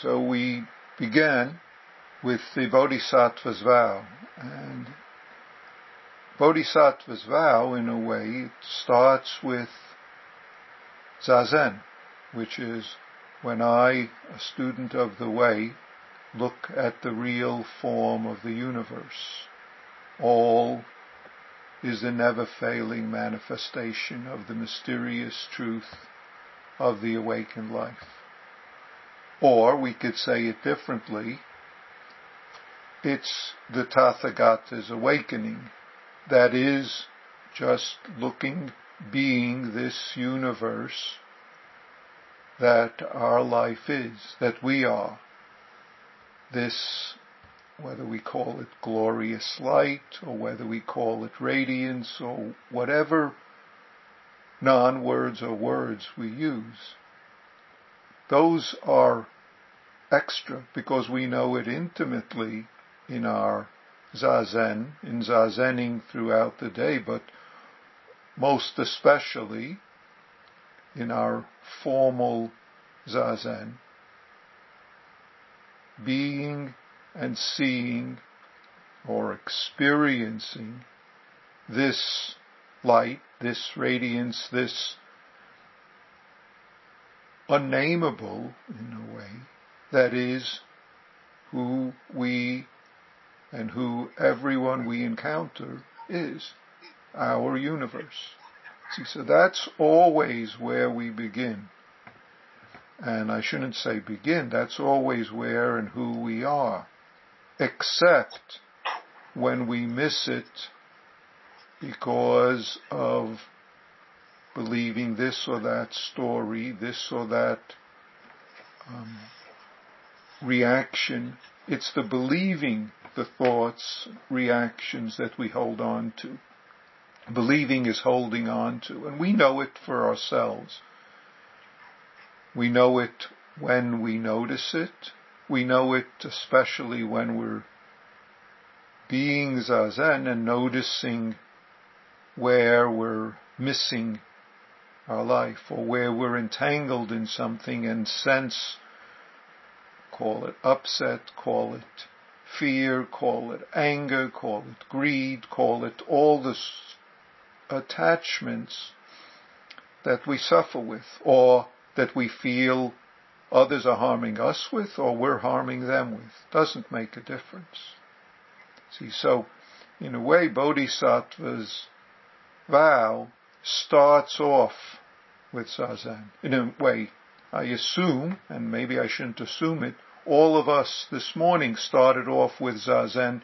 So we began with the Bodhisattva's vow. And Bodhisattva's vow, in a way, starts with Zazen, which is when I, a student of the way, look at the real form of the universe. All is the never failing manifestation of the mysterious truth of the awakened life. Or we could say it differently. It's the Tathagata's awakening. That is just looking, being this universe that our life is, that we are. This, whether we call it glorious light or whether we call it radiance or whatever non-words or words we use, those are extra because we know it intimately in our zazen, in zazening throughout the day, but most especially in our formal zazen, being and seeing or experiencing this light, this radiance, this unnameable in a way, that is who we and who everyone we encounter is, our universe. See, so that's always where we begin. And I shouldn't say begin, that's always where and who we are. Except when we miss it because of believing this or that story, this or that um, reaction. It's the believing the thoughts, reactions that we hold on to. Believing is holding on to, and we know it for ourselves. We know it when we notice it. We know it especially when we're being zazen and noticing where we're missing our life or where we're entangled in something and sense, call it upset, call it fear, call it anger, call it greed, call it all the attachments that we suffer with or that we feel others are harming us with or we're harming them with. Doesn't make a difference. See, so in a way, Bodhisattva's vow starts off with Zazen. In a way, I assume, and maybe I shouldn't assume it, all of us this morning started off with Zazen,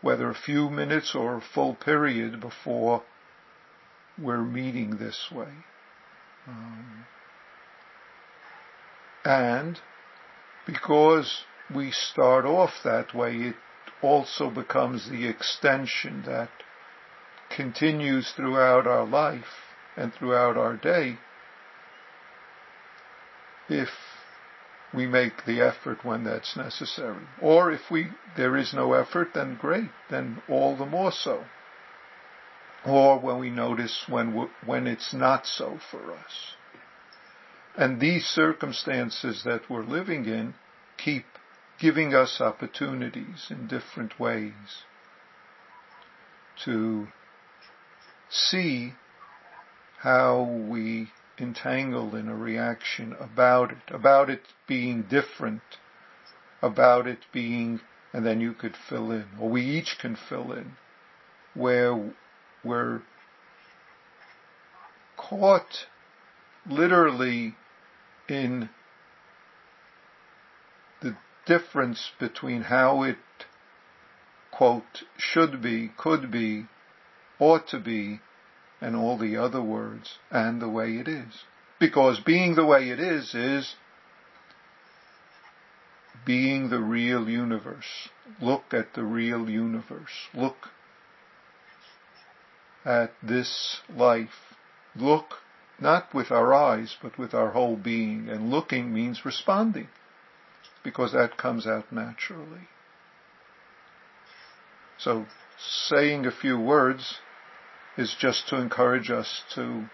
whether a few minutes or a full period before we're meeting this way. Um, and because we start off that way, it also becomes the extension that continues throughout our life and throughout our day if we make the effort when that's necessary. Or if we, there is no effort, then great, then all the more so. Or when we notice when, when it's not so for us. And these circumstances that we're living in keep giving us opportunities in different ways to see how we entangled in a reaction about it, about it being different, about it being, and then you could fill in, or we each can fill in, where we're caught literally in the difference between how it, quote, should be, could be, ought to be, and all the other words, and the way it is. Because being the way it is is being the real universe. Look at the real universe. Look at this life. Look not with our eyes, but with our whole being. And looking means responding, because that comes out naturally. So saying a few words is just to encourage us to,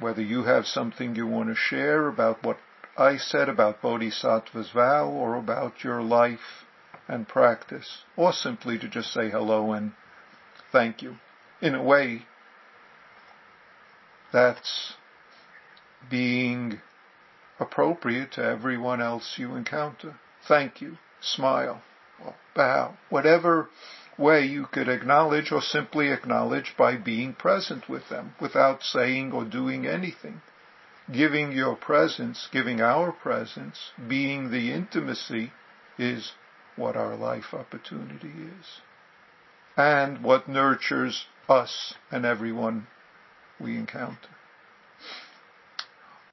whether you have something you want to share about what I said about Bodhisattva's vow or about your life and practice, or simply to just say hello and thank you. In a way, that's being appropriate to everyone else you encounter. Thank you, smile, bow, whatever way you could acknowledge or simply acknowledge by being present with them without saying or doing anything. Giving your presence, giving our presence, being the intimacy is what our life opportunity is. And what nurtures us and everyone we encounter.